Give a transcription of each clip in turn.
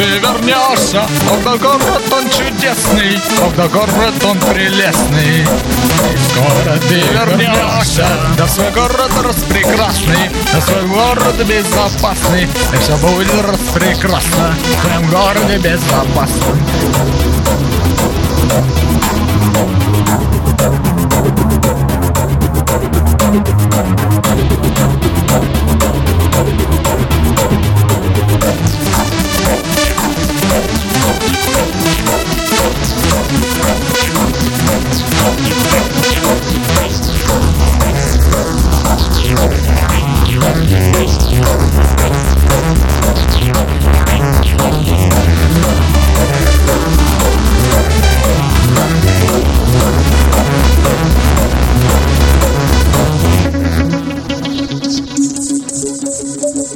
Ты вернешься, когда город он чудесный, когда город он прелестный. Скоро ты вернешься, да свой город распрекрасный, да свой город безопасный, и все будет распрекрасно в твоем городе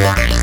Yeah.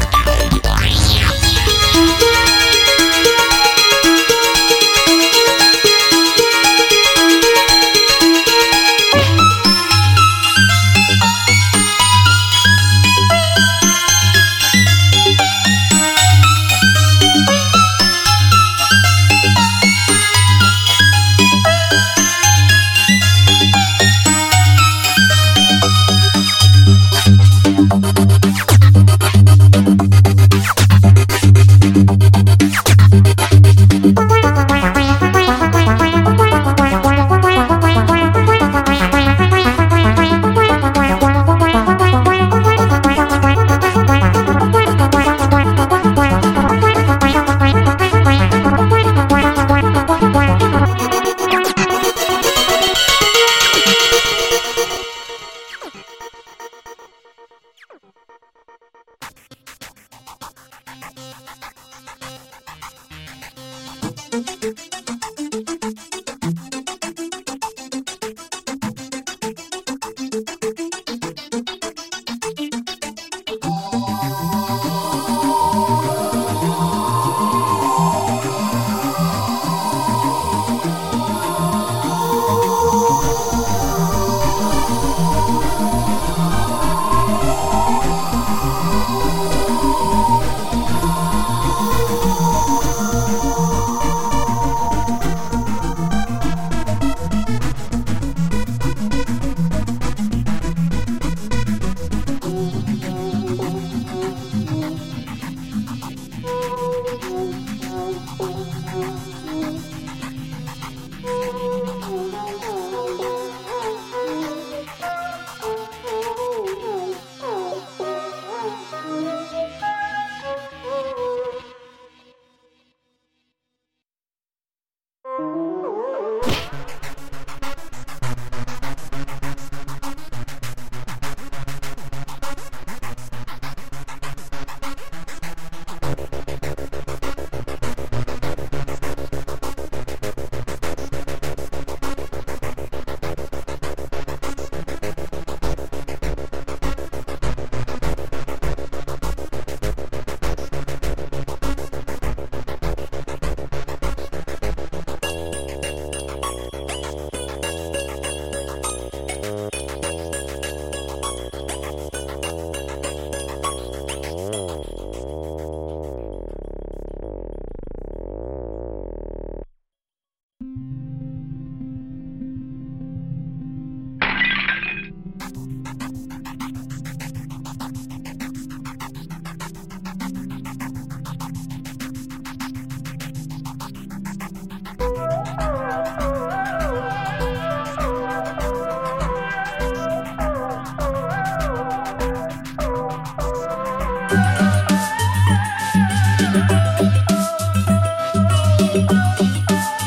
Oh,